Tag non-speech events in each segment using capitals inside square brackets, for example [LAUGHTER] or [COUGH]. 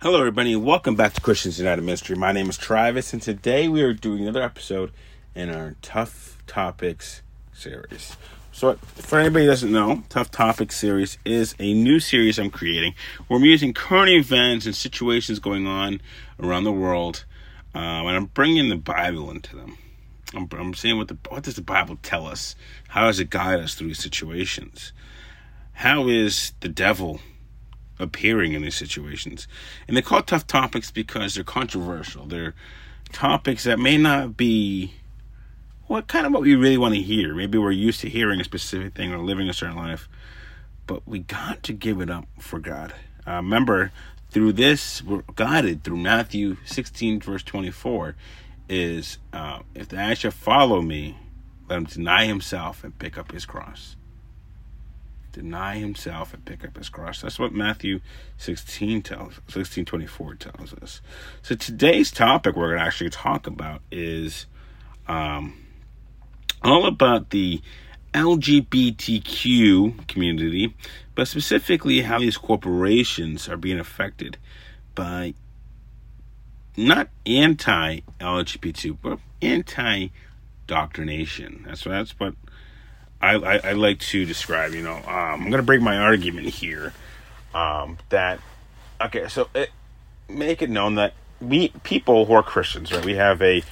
Hello, everybody, and welcome back to Christians United Ministry. My name is Travis, and today we are doing another episode in our Tough Topics series. So, for anybody who doesn't know, Tough Topics series is a new series I'm creating where I'm using current events and situations going on around the world, um, and I'm bringing the Bible into them. I'm, I'm saying what the what does the Bible tell us? How does it guide us through situations? How is the devil appearing in these situations. And they're called tough topics because they're controversial. They're topics that may not be what kind of what we really want to hear. Maybe we're used to hearing a specific thing or living a certain life, but we got to give it up for God. Uh, remember, through this, we're guided through Matthew 16, verse 24, is uh, if the man shall follow me, let him deny himself and pick up his cross deny himself and pick up his cross. That's what Matthew 16 tells 16 24 tells us. So today's topic we're going to actually talk about is um, all about the LGBTQ community, but specifically how these corporations are being affected by not anti LGBT, but anti doctrination. That's what that's what I, I, I, like to describe, you know, um, I'm going to break my argument here um, that, okay, so it, make it known that we, people who are Christians, right, we have a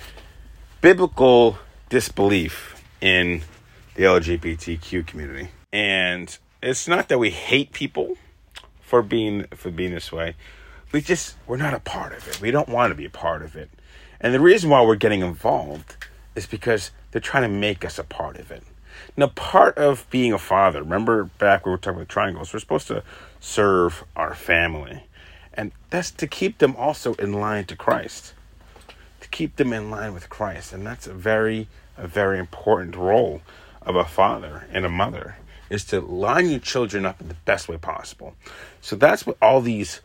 biblical disbelief in the LGBTQ community. And it's not that we hate people for being for being this way. We just we're not a part of it. We don't want to be a part of it. And the reason why we're getting involved is because they're trying to make us a part of it. Now, part of being a father, remember back when we were talking about triangles, we're supposed to serve our family. And that's to keep them also in line to Christ, to keep them in line with Christ. And that's a very, a very important role of a father and a mother is to line your children up in the best way possible. So that's what all these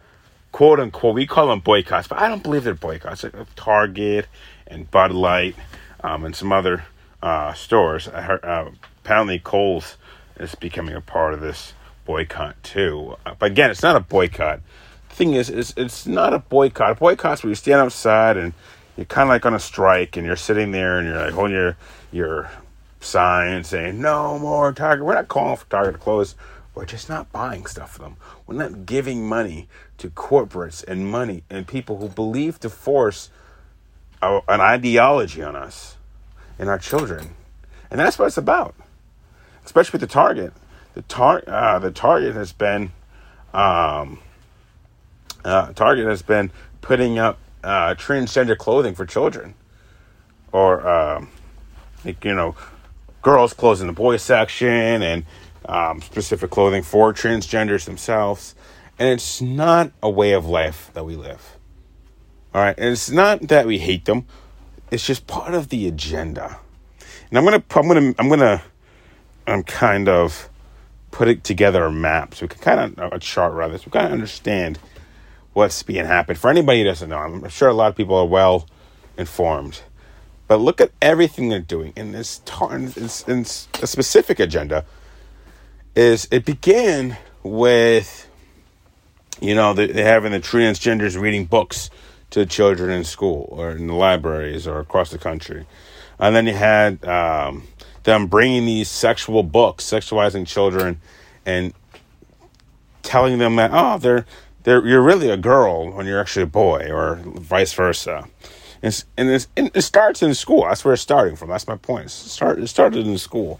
quote unquote, we call them boycotts, but I don't believe they're boycotts. Like Target and Bud Light um, and some other uh, stores. Heard, uh, apparently Kohl's is becoming a part of this boycott too. Uh, but again, it's not a boycott. The thing is, it's, it's not a boycott. A boycott's where you stand outside and you're kind of like on a strike and you're sitting there and you're like holding your your sign saying no more Target. We're not calling for Target to close. We're just not buying stuff from them. We're not giving money to corporates and money and people who believe to force a, an ideology on us and our children. And that's what it's about especially with the target. The tar uh, the target has been um, uh, Target has been putting up uh, transgender clothing for children, or um, like, you know, girls' clothes in the boys section, and um, specific clothing for transgenders themselves. And it's not a way of life that we live. All right, and it's not that we hate them; it's just part of the agenda. And I'm gonna, I'm gonna, I'm gonna I'm kind of putting together a map so we can kind of a chart rather so we kind of understand what's being happened. For anybody who doesn't know, I'm sure a lot of people are well informed. But look at everything they're doing in this, tar- in, in a specific agenda. Is it began with, you know, they, they having the transgenders reading books to children in school or in the libraries or across the country, and then you had um, them bringing these sexual books, sexualizing children, and telling them that oh they're they're you're really a girl when you're actually a boy, or vice versa. And, and it starts in school. That's where it's starting from. That's my point. It, start, it started in school,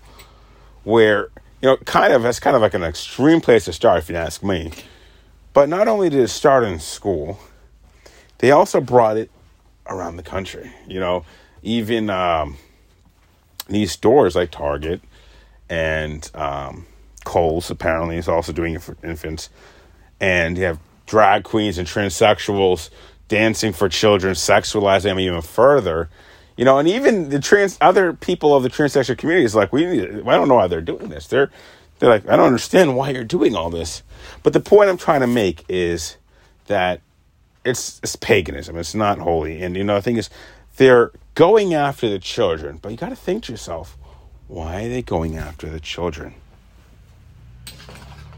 where you know, kind of that's kind of like an extreme place to start, if you ask me. But not only did it start in school, they also brought it around the country. You know, even um, these stores like Target and um, Kohl's apparently is also doing it for infants, and you have drag queens and transsexuals dancing for children, sexualizing them even further. You know, and even the trans other people of the transsexual community is like, we need, I don't know why they're doing this. They're they're like, I don't understand why you're doing all this. But the point I'm trying to make is that it's it's paganism. It's not holy. And you know, the thing is, they're going after the children, but you got to think to yourself, why are they going after the children?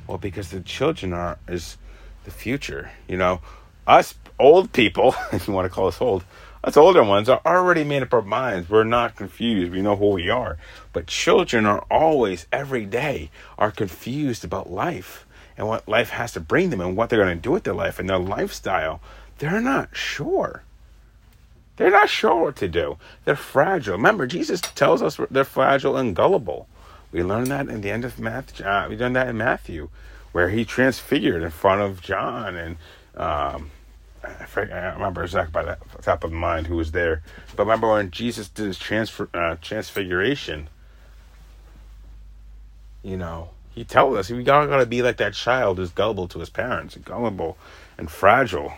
Well, because the children are is the future. You know, us old people, [LAUGHS] if you want to call us old, us older ones are already made up our minds. We're not confused. We know who we are. But children are always, every day, are confused about life and what life has to bring them and what they're going to do with their life and their lifestyle. They're not sure. They're not sure what to do. They're fragile. Remember, Jesus tells us they're fragile and gullible. We learned that in the end of Matthew. Uh, we learned that in Matthew, where he transfigured in front of John and um, I, forget, I remember exactly by the top of mind who was there. But remember when Jesus did his transfer, uh, transfiguration, you know, he tells us we all got to be like that child who's gullible to his parents, gullible and fragile.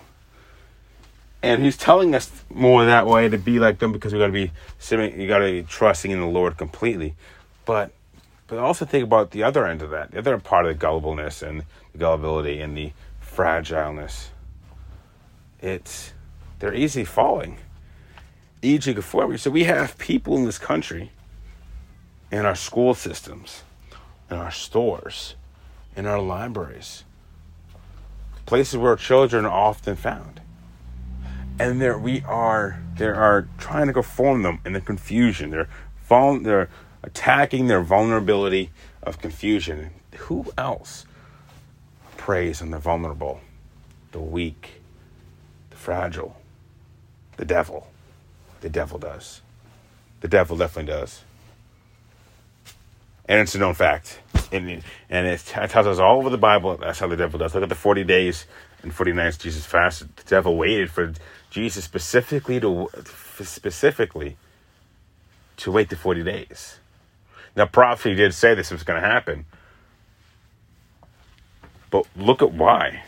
And he's telling us more that way to be like them because we got to be you got to be trusting in the Lord completely. But but also think about the other end of that, the other part of the gullibleness and the gullibility and the fragileness it's they're easy falling, easy conforming. So we have people in this country, in our school systems, in our stores, in our libraries, places where children are often found. And there we are, they are trying to conform them in the confusion. They're falling, they're attacking their vulnerability of confusion. Who else preys on the vulnerable, the weak, the fragile. The devil. The devil does. The devil definitely does. And it's a known fact. And, and it tells us all over the Bible that's how the devil does. Look at the 40 days and 40 nights Jesus fasted. The devil waited for Jesus specifically to specifically to wait the 40 days. Now, prophecy did say this was going to happen. But look at why.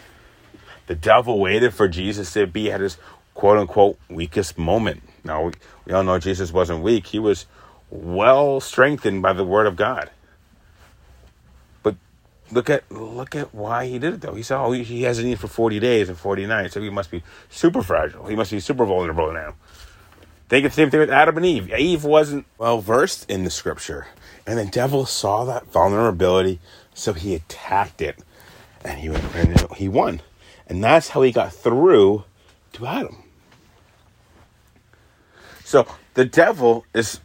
The devil waited for Jesus to be at his quote unquote weakest moment. Now, we, we all know Jesus wasn't weak, he was well strengthened by the word of God. But look at look at why he did it though. He said, "Oh, he has a need for forty days and forty nights, so he must be super fragile. He must be super vulnerable now." Think the same thing with Adam and Eve. Eve wasn't well versed in the scripture, and the devil saw that vulnerability, so he attacked it, and he and he won. And that's how he got through to Adam. So the devil is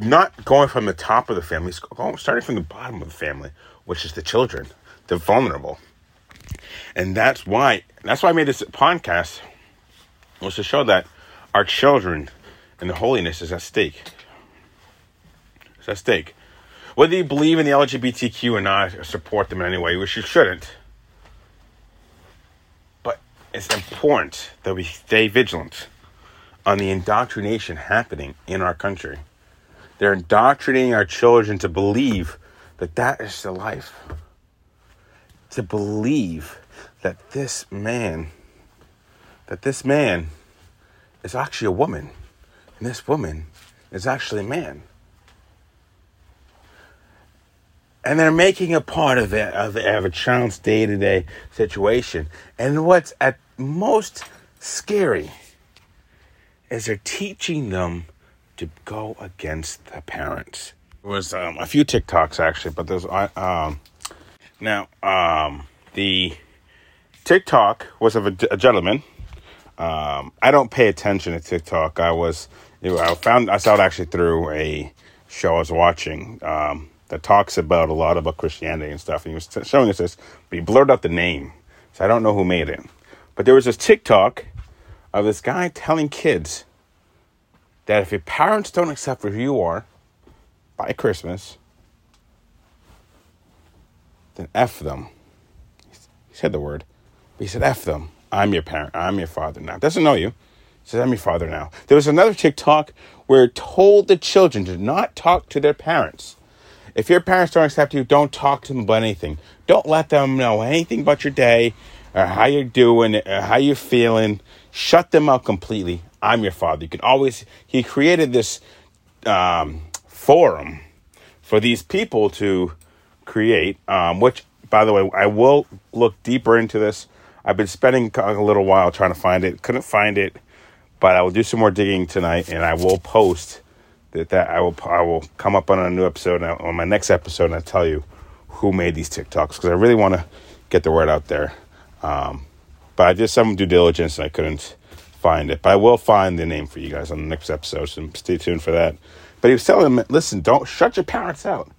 not going from the top of the family, he's going, starting from the bottom of the family, which is the children, the vulnerable. And that's why that's why I made this podcast was to show that our children and the holiness is at stake. It's at stake. Whether you believe in the LGBTQ or not, or support them in any way, which you shouldn't, but it's important that we stay vigilant on the indoctrination happening in our country. They're indoctrinating our children to believe that that is the life. To believe that this man, that this man is actually a woman, and this woman is actually a man. and they're making a part of it of, of a child's day-to-day situation and what's at most scary is they're teaching them to go against the parents there was um, a few tiktoks actually but there's um, now um, the tiktok was of a, a gentleman um, i don't pay attention to tiktok i was i found i saw it actually through a show i was watching um, that talks about a lot about Christianity and stuff. And he was t- showing us this, but he blurred out the name. So I don't know who made it. But there was this TikTok of this guy telling kids that if your parents don't accept who you are by Christmas, then F them. He said the word, but he said F them. I'm your parent. I'm your father now. Doesn't know you. He says, I'm your father now. There was another TikTok where it told the children to not talk to their parents if your parents don't accept you, don't talk to them about anything. Don't let them know anything about your day or how you're doing or how you're feeling. Shut them out completely. I'm your father. You can always, he created this um, forum for these people to create, um, which, by the way, I will look deeper into this. I've been spending a little while trying to find it. Couldn't find it, but I will do some more digging tonight and I will post that, that I will I will come up on a new episode on my next episode and I'll tell you who made these TikToks because I really want to get the word out there. Um, But I did some due diligence and I couldn't find it. But I will find the name for you guys on the next episode, so stay tuned for that. But he was telling them, listen, don't shut your parents out.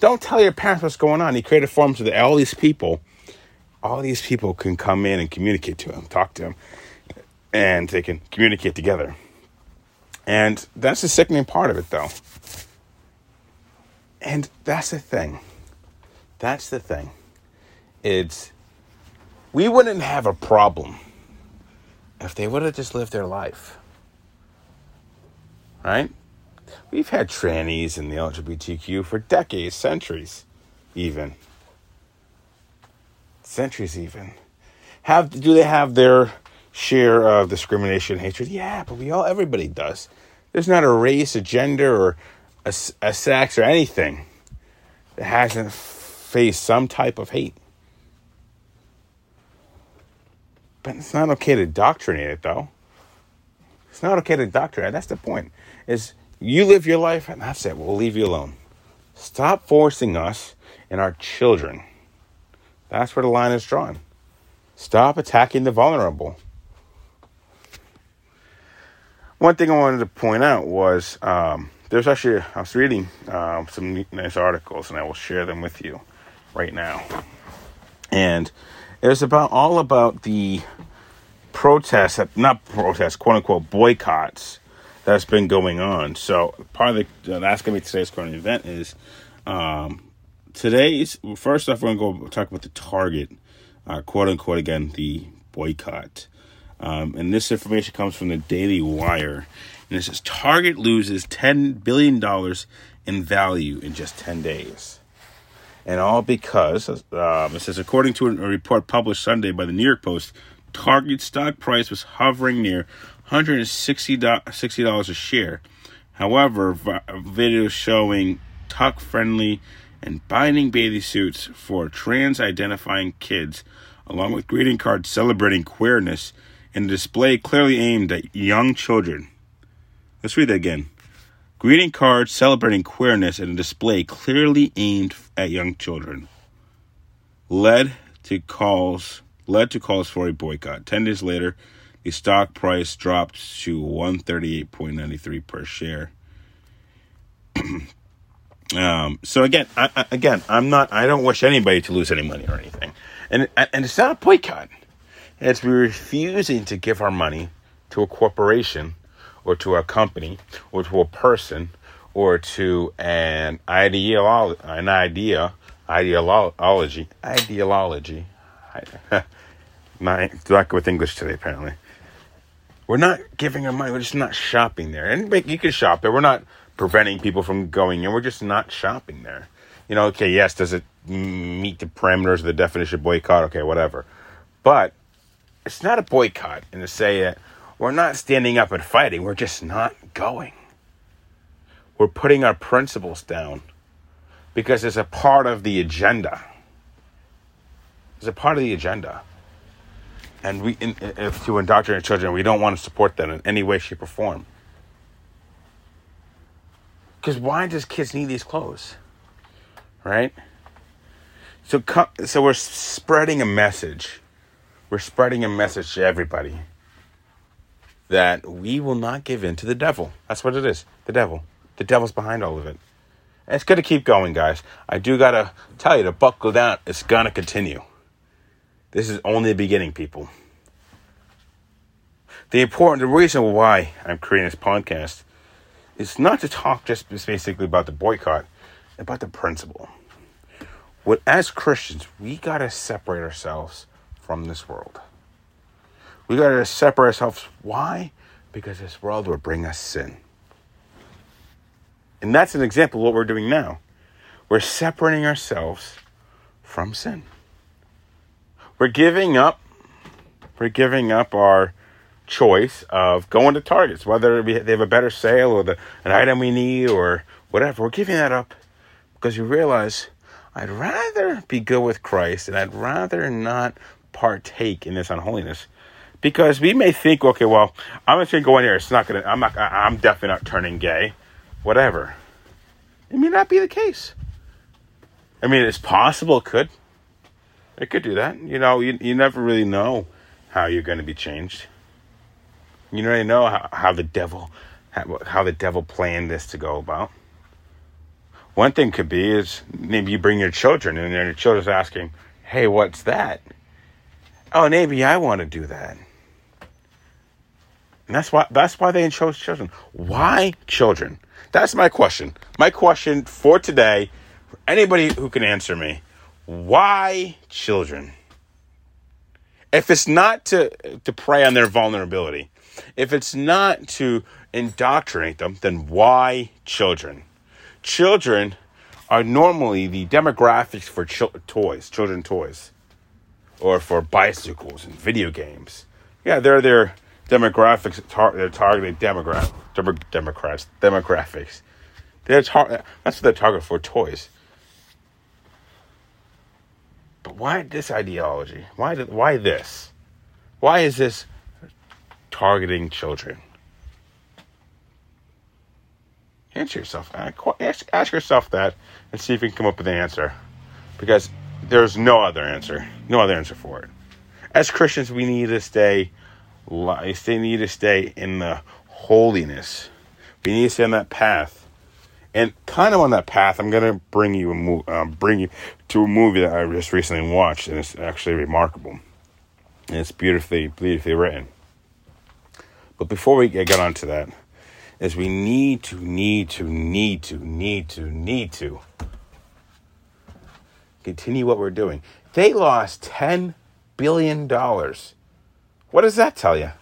Don't tell your parents what's going on. He created forums so that all these people, all these people can come in and communicate to him, talk to him, and they can communicate together. And that's the sickening part of it, though. And that's the thing. That's the thing. It's we wouldn't have a problem if they would have just lived their life. Right? We've had trannies in the LGBTQ for decades, centuries, even. Centuries, even. Have do they have their share of discrimination, hatred? Yeah, but we all, everybody does. There's not a race, a gender, or a, a sex, or anything that hasn't faced some type of hate. But it's not okay to doctrinate it, though. It's not okay to doctrinate. That's the point. Is you live your life, and that's it. We'll leave you alone. Stop forcing us and our children. That's where the line is drawn. Stop attacking the vulnerable. One thing I wanted to point out was um, there's actually, I was reading um, some nice articles, and I will share them with you right now. And it was about all about the protests, not protests, quote unquote boycotts that's been going on. So part of the that's gonna be today's current event is um, today's first off we're gonna go talk about the target, uh, quote unquote again the boycott. Um, and this information comes from the Daily Wire, and it says Target loses ten billion dollars in value in just ten days, and all because um, it says according to a report published Sunday by the New York Post, Target stock price was hovering near $160 a share. However, videos showing tuck friendly and binding bathing suits for trans identifying kids, along with greeting cards celebrating queerness, and a display clearly aimed at young children. Let's read that again. Greeting cards celebrating queerness and a display clearly aimed at young children led to calls led to calls for a boycott. Ten days later, the stock price dropped to 138.93 per share. [CLEARS THROAT] um, so again, I, I, again, I'm not. I don't wish anybody to lose any money or anything, and and it's not a boycott. It's we refusing to give our money to a corporation, or to a company, or to a person, or to an ideolo- an idea, ideology, ideology. [LAUGHS] not, good with English today, apparently. We're not giving them money. We're just not shopping there. And you can shop there. We're not preventing people from going in. We're just not shopping there. You know, okay, yes, does it meet the parameters of the definition of boycott? Okay, whatever. But it's not a boycott and to say that we're not standing up and fighting. We're just not going. We're putting our principles down because it's a part of the agenda. It's a part of the agenda and we in, if to indoctrinate children, we don't want to support that in any way, shape, or form. Because why does kids need these clothes, right? So, so we're spreading a message. We're spreading a message to everybody that we will not give in to the devil. That's what it is. The devil. The devil's behind all of it. And it's going to keep going, guys. I do got to tell you to buckle down. It's going to continue. This is only the beginning, people. The important, the reason why I'm creating this podcast is not to talk just basically about the boycott, about the principle. What as Christians, we gotta separate ourselves from this world. We gotta separate ourselves. Why? Because this world will bring us sin. And that's an example of what we're doing now. We're separating ourselves from sin. We're giving up, we're giving up our choice of going to Targets, whether they have a better sale or the, an item we need or whatever. We're giving that up because you realize I'd rather be good with Christ and I'd rather not partake in this unholiness. Because we may think, okay, well, I'm just gonna go in here. It's not gonna. I'm not. I'm definitely not turning gay. Whatever. It may not be the case. I mean, it's possible it could. It could do that. You know, you, you never really know how you're going to be changed. You already know how, how the devil how, how the devil planned this to go about. One thing could be is maybe you bring your children and your children's asking, "Hey, what's that?" Oh, maybe I want to do that. And that's why that's why they chose children. Why children? That's my question. My question for today, for anybody who can answer me. Why children? If it's not to to prey on their vulnerability, if it's not to indoctrinate them, then why children? Children are normally the demographics for ch- toys, children toys, or for bicycles and video games. Yeah, they're their demographics. Tar- they're targeting demographic, dem- Democrats, demographics. They're tar- that's what they're targeting for toys. But why this ideology? Why why this? Why is this targeting children? Answer yourself. Ask, ask yourself that and see if you can come up with an answer. Because there's no other answer. No other answer for it. As Christians, we need to stay, we need to stay in the holiness. We need to stay on that path. And kind of on that path, I'm gonna bring you a mo- um, bring you to a movie that I just recently watched, and it's actually remarkable. And it's beautifully, beautifully written. But before we get on to that, is we need to, need to, need to, need to, need to continue what we're doing. They lost $10 billion. What does that tell you?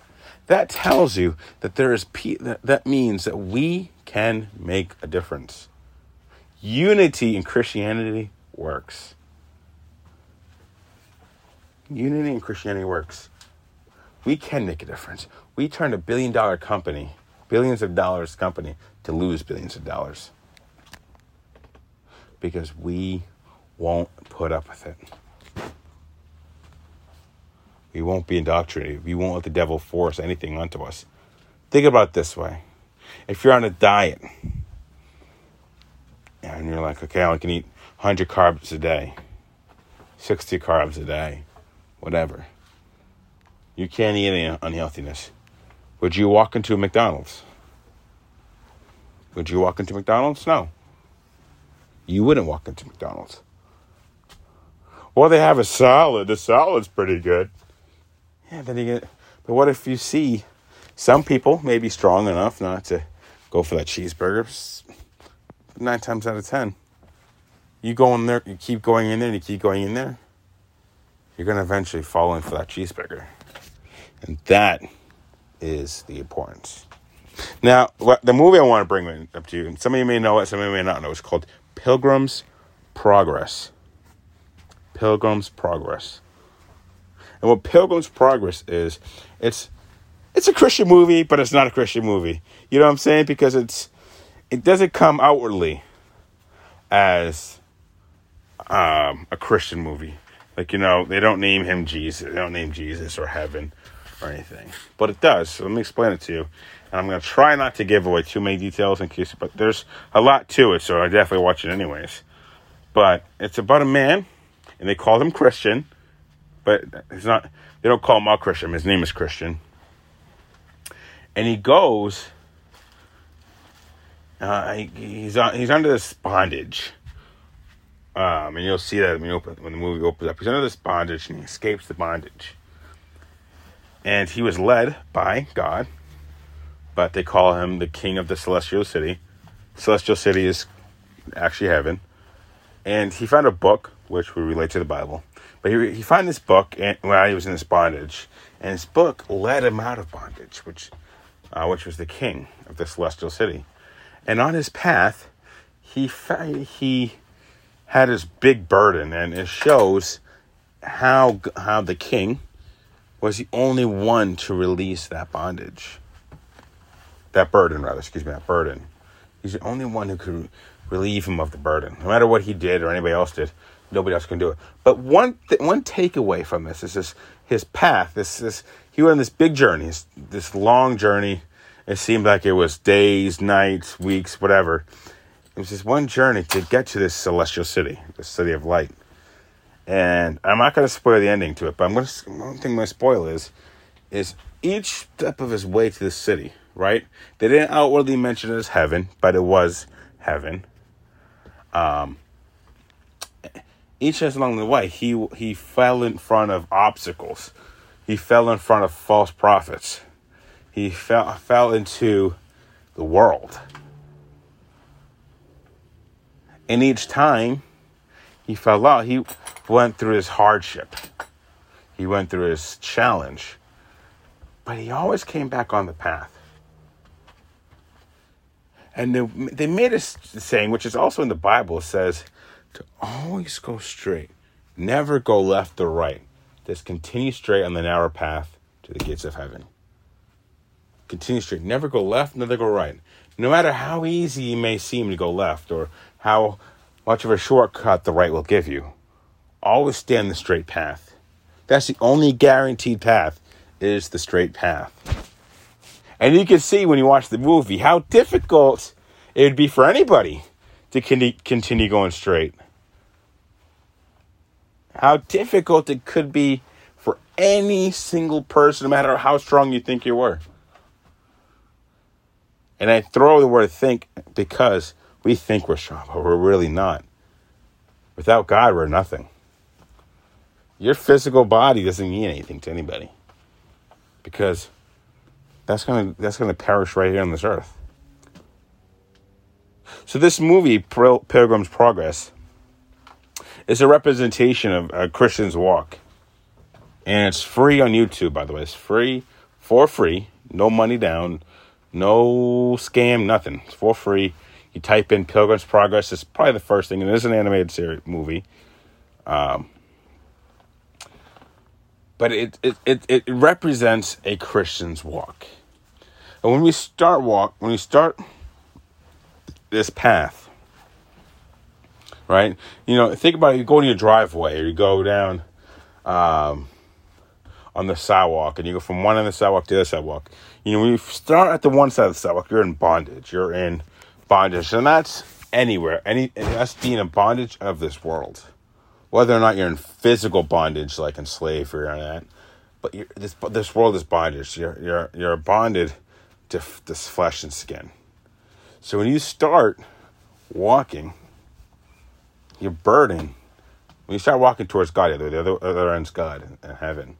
That tells you that there is pe- that, that means that we can make a difference. Unity in Christianity works. Unity in Christianity works. We can make a difference. We turned a billion dollar company billions of dollars company to lose billions of dollars because we won't put up with it. We won't be indoctrinated. We won't let the devil force anything onto us. Think about this way. If you're on a diet and you're like, okay, I can eat 100 carbs a day, 60 carbs a day, whatever. You can't eat any unhealthiness. Would you walk into McDonald's? Would you walk into McDonald's? No. You wouldn't walk into McDonald's. Well, they have a salad. The salad's pretty good. Yeah, then you get. But what if you see some people may be strong enough not to go for that cheeseburger? Nine times out of ten, you go in there, you keep going in there, and you keep going in there. You're gonna eventually fall in for that cheeseburger, and that is the importance. Now, the movie I want to bring up to you, and some of you may know it, some of you may not know, it's called Pilgrim's Progress. Pilgrim's Progress. And what Pilgrim's Progress is, it's it's a Christian movie, but it's not a Christian movie. You know what I'm saying? Because it's it doesn't come outwardly as um, a Christian movie. Like you know, they don't name him Jesus. They don't name Jesus or heaven or anything, but it does. So let me explain it to you. And I'm to try not to give away too many details in case, but there's a lot to it, so I definitely watch it anyways. But it's about a man, and they call him Christian, but it's not. They don't call him a Christian. His name is Christian, and he goes. Uh, he, he's on, he's under this bondage. Um, and you'll see that when, open, when the movie opens up. He's under this bondage and he escapes the bondage. And he was led by God, but they call him the king of the celestial city. Celestial city is actually heaven. And he found a book which would relate to the Bible. But he, he found this book while he was in this bondage, and his book led him out of bondage, which, uh, which was the king of the celestial city. And on his path, he he had his big burden, and it shows how how the king was the only one to release that bondage. That burden, rather, excuse me, that burden. He's the only one who could relieve him of the burden. No matter what he did or anybody else did, nobody else can do it. But one th- one takeaway from this is this his path. This this he went on this big journey, this, this long journey. It seemed like it was days, nights, weeks, whatever. It was this one journey to get to this celestial city, the city of light. and I'm not going to spoil the ending to it, but I'm going to one thing my spoil is is each step of his way to the city. Right? They didn't outwardly mention it as heaven, but it was heaven. Um, each as along the way, he he fell in front of obstacles. He fell in front of false prophets. He fell fell into the world. And each time he fell out, he went through his hardship. He went through his challenge. But he always came back on the path. And they, they made a saying, which is also in the Bible, says to always go straight. Never go left or right. Just continue straight on the narrow path to the gates of heaven. Continue straight. Never go left, never go right. No matter how easy it may seem to go left or how much of a shortcut the right will give you, always stay on the straight path. That's the only guaranteed path is the straight path. And you can see when you watch the movie how difficult it would be for anybody to continue going straight. How difficult it could be for any single person, no matter how strong you think you were. And I throw the word think because we think we're strong, but we're really not. Without God, we're nothing. Your physical body doesn't mean anything to anybody because that's gonna that's gonna perish right here on this earth. So this movie, Pilgrim's Progress, is a representation of a Christian's walk, and it's free on YouTube. By the way, it's free for free, no money down, no scam, nothing. It's for free. You type in Pilgrim's Progress. It's probably the first thing, and it is an animated series movie. Um, but it, it, it, it represents a Christian's walk. And when we start walk, when we start this path, right? You know, think about it. You go in your driveway, or you go down um, on the sidewalk, and you go from one end of the sidewalk to the other sidewalk. You know, when you start at the one side of the sidewalk, you're in bondage. You're in bondage, and that's anywhere. Any that's being in bondage of this world, whether or not you're in physical bondage, like in slavery or that. But this this world is bondage. You're you're you're bonded to this flesh and skin. So when you start walking, your burden, when you start walking towards God, the other, the other end's God in heaven.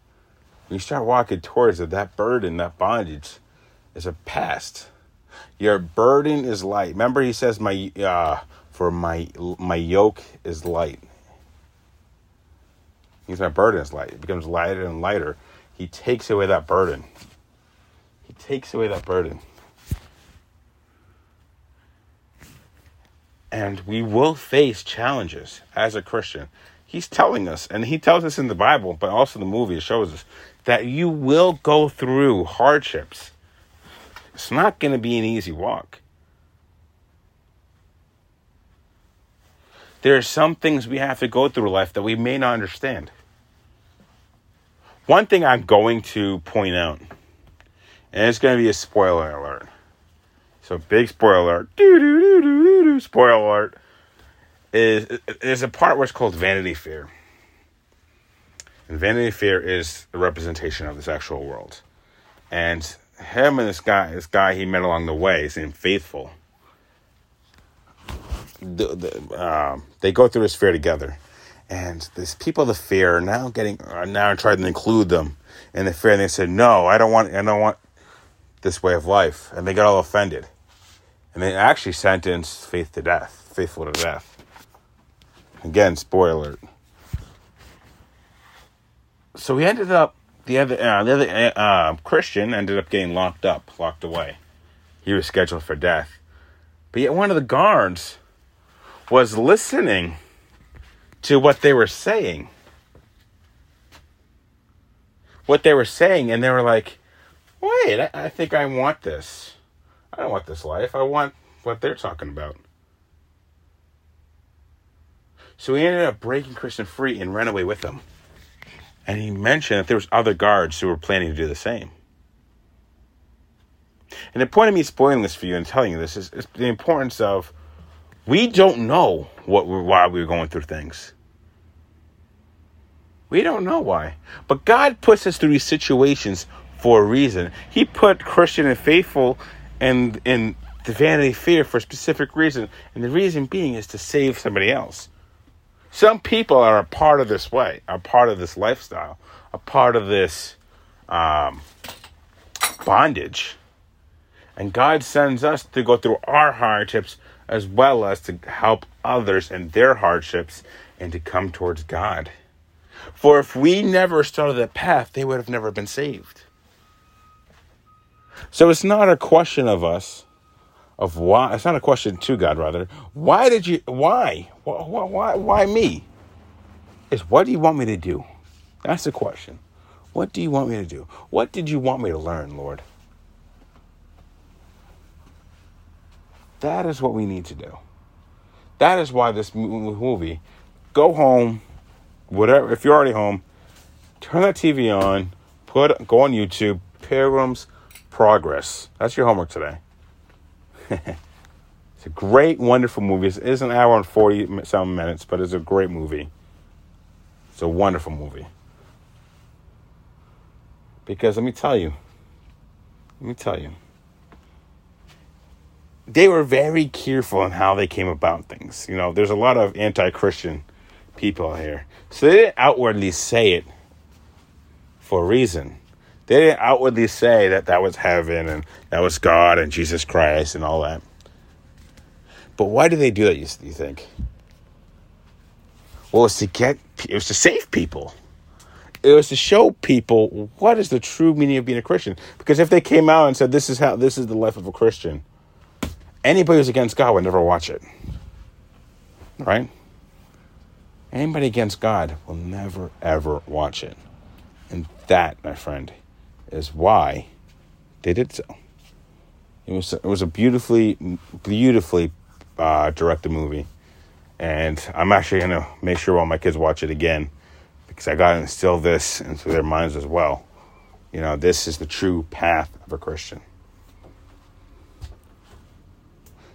When you start walking towards it, that burden, that bondage, is a past. Your burden is light. Remember, he says, "My uh, for my my yoke is light." He's my burden is light. It becomes lighter and lighter. He takes away that burden. He takes away that burden. And we will face challenges as a Christian. He's telling us, and he tells us in the Bible, but also the movie shows us that you will go through hardships. It's not going to be an easy walk. There are some things we have to go through life that we may not understand. One thing I'm going to point out, and it's going to be a spoiler alert. So big spoiler alert. Spoiler alert. Is there's a part where it's called Vanity Fair. And Vanity Fair is the representation of this actual world. And him and this guy, this guy he met along the way, is named Faithful. The, the, um, they go through this fair together, and these people of the fair are now getting are now trying to include them in the fair. And they said, "No, I don't want. I don't want this way of life," and they got all offended and they actually sentenced Faith to death, Faithful to death. Again, spoiler alert. So he ended up the other uh, the other uh, Christian ended up getting locked up, locked away. He was scheduled for death, but yet one of the guards was listening to what they were saying. What they were saying, and they were like, "Wait, I, I think I want this." I don't want this life. I want what they're talking about. So he ended up breaking Christian free and ran away with them. And he mentioned that there was other guards who were planning to do the same. And the point of me spoiling this for you and telling you this is, is the importance of we don't know what we're, why we're going through things. We don't know why. But God puts us through these situations for a reason. He put Christian and faithful and in the Vanity Fair for a specific reason. And the reason being is to save somebody else. Some people are a part of this way, a part of this lifestyle, a part of this um, bondage. And God sends us to go through our hardships as well as to help others in their hardships and to come towards God. For if we never started that path, they would have never been saved. So it's not a question of us, of why. It's not a question to God, rather. Why did you? Why? Why? Why? Why me? Is what do you want me to do? That's the question. What do you want me to do? What did you want me to learn, Lord? That is what we need to do. That is why this movie, go home, whatever, if you're already home, turn that TV on, put, go on YouTube, Pilgrim's Progress. That's your homework today. [LAUGHS] it's a great, wonderful movie. It is an hour and 40 some minutes, but it's a great movie. It's a wonderful movie. Because let me tell you, let me tell you, they were very careful in how they came about things. You know, there's a lot of anti Christian people here. So they didn't outwardly say it for a reason. They didn't outwardly say that that was heaven and that was God and Jesus Christ and all that. But why do they do that, you, think? Well, it's to get, it was to save people. It was to show people what is the true meaning of being a Christian. Because if they came out and said, this is how, this is the life of a Christian, anybody who's against God would never watch it. Right? Anybody against God will never, ever watch it. And that, my friend, is why they did so. It was it was a beautifully beautifully uh, directed movie, and I'm actually gonna make sure all my kids watch it again because I got to instill this into their minds as well. You know, this is the true path of a Christian.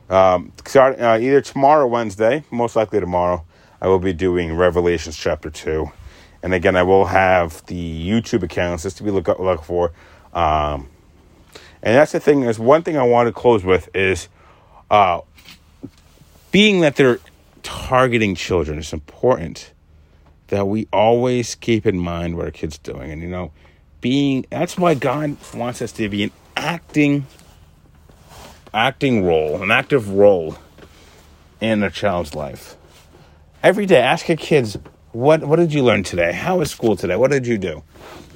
Um, start, uh, either tomorrow or Wednesday, most likely tomorrow, I will be doing Revelations chapter 2. And again, I will have the YouTube accounts just to be look, look for. Um, and that's the thing is one thing I want to close with is uh, being that they're targeting children, it's important that we always keep in mind what our kids doing. And you know, being that's why God wants us to be an acting acting role, an active role in a child's life. Every day, ask your kids, what, what did you learn today? How was school today? What did you do?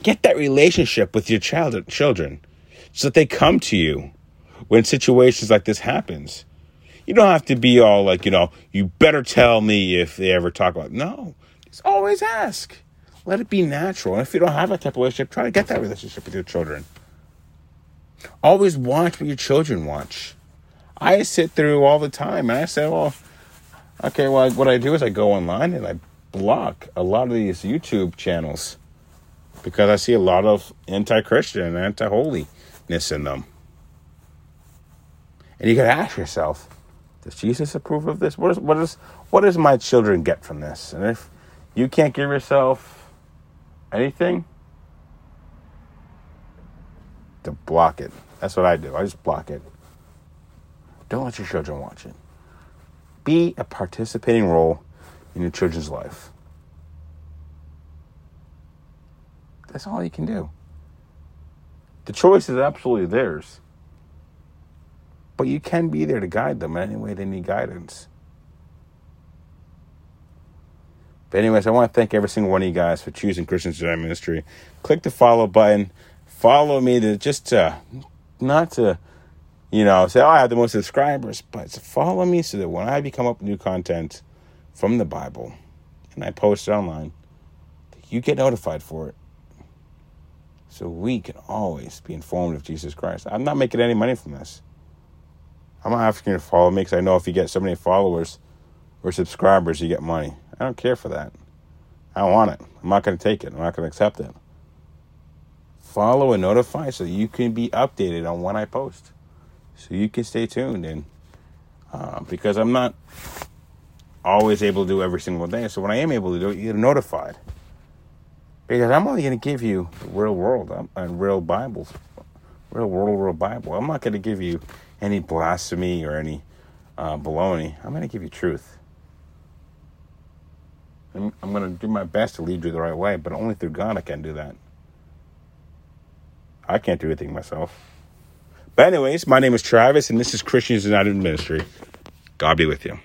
Get that relationship with your child, children so that they come to you when situations like this happens. You don't have to be all like, you know, you better tell me if they ever talk about. No, just always ask. Let it be natural. And if you don't have that type of relationship, try to get that relationship with your children. Always watch what your children watch. I sit through all the time and I say, well, okay, well, what I do is I go online and I block a lot of these YouTube channels because I see a lot of anti Christian and anti holiness in them. And you got to ask yourself, does Jesus approve of this? What, is, what, is, what does my children get from this? And if you can't give yourself anything, to block it. That's what I do. I just block it. Don't let your children watch it. Be a participating role in your children's life. That's all you can do. The choice is absolutely theirs. But you can be there to guide them in any way they need guidance. But anyways, I want to thank every single one of you guys for choosing Christians Today Ministry. Click the follow button follow me to just to not to you know say oh I have the most subscribers, but follow me so that when I become up with new content from the Bible and I post it online, you get notified for it. So we can always be informed of Jesus Christ. I'm not making any money from this. I'm not asking you to follow me because I know if you get so many followers or subscribers, you get money. I don't care for that. I don't want it. I'm not going to take it. I'm not going to accept it follow and notify so you can be updated on when I post. So you can stay tuned and uh, because I'm not always able to do every single day. So when I am able to do it, you get notified. Because I'm only going to give you the real world um, and real Bibles, real world, real Bible. I'm not going to give you any blasphemy or any uh, baloney. I'm going to give you truth. I'm, I'm going to do my best to lead you the right way, but only through God I can do that. I can't do anything myself. But, anyways, my name is Travis, and this is Christians United Ministry. God be with you.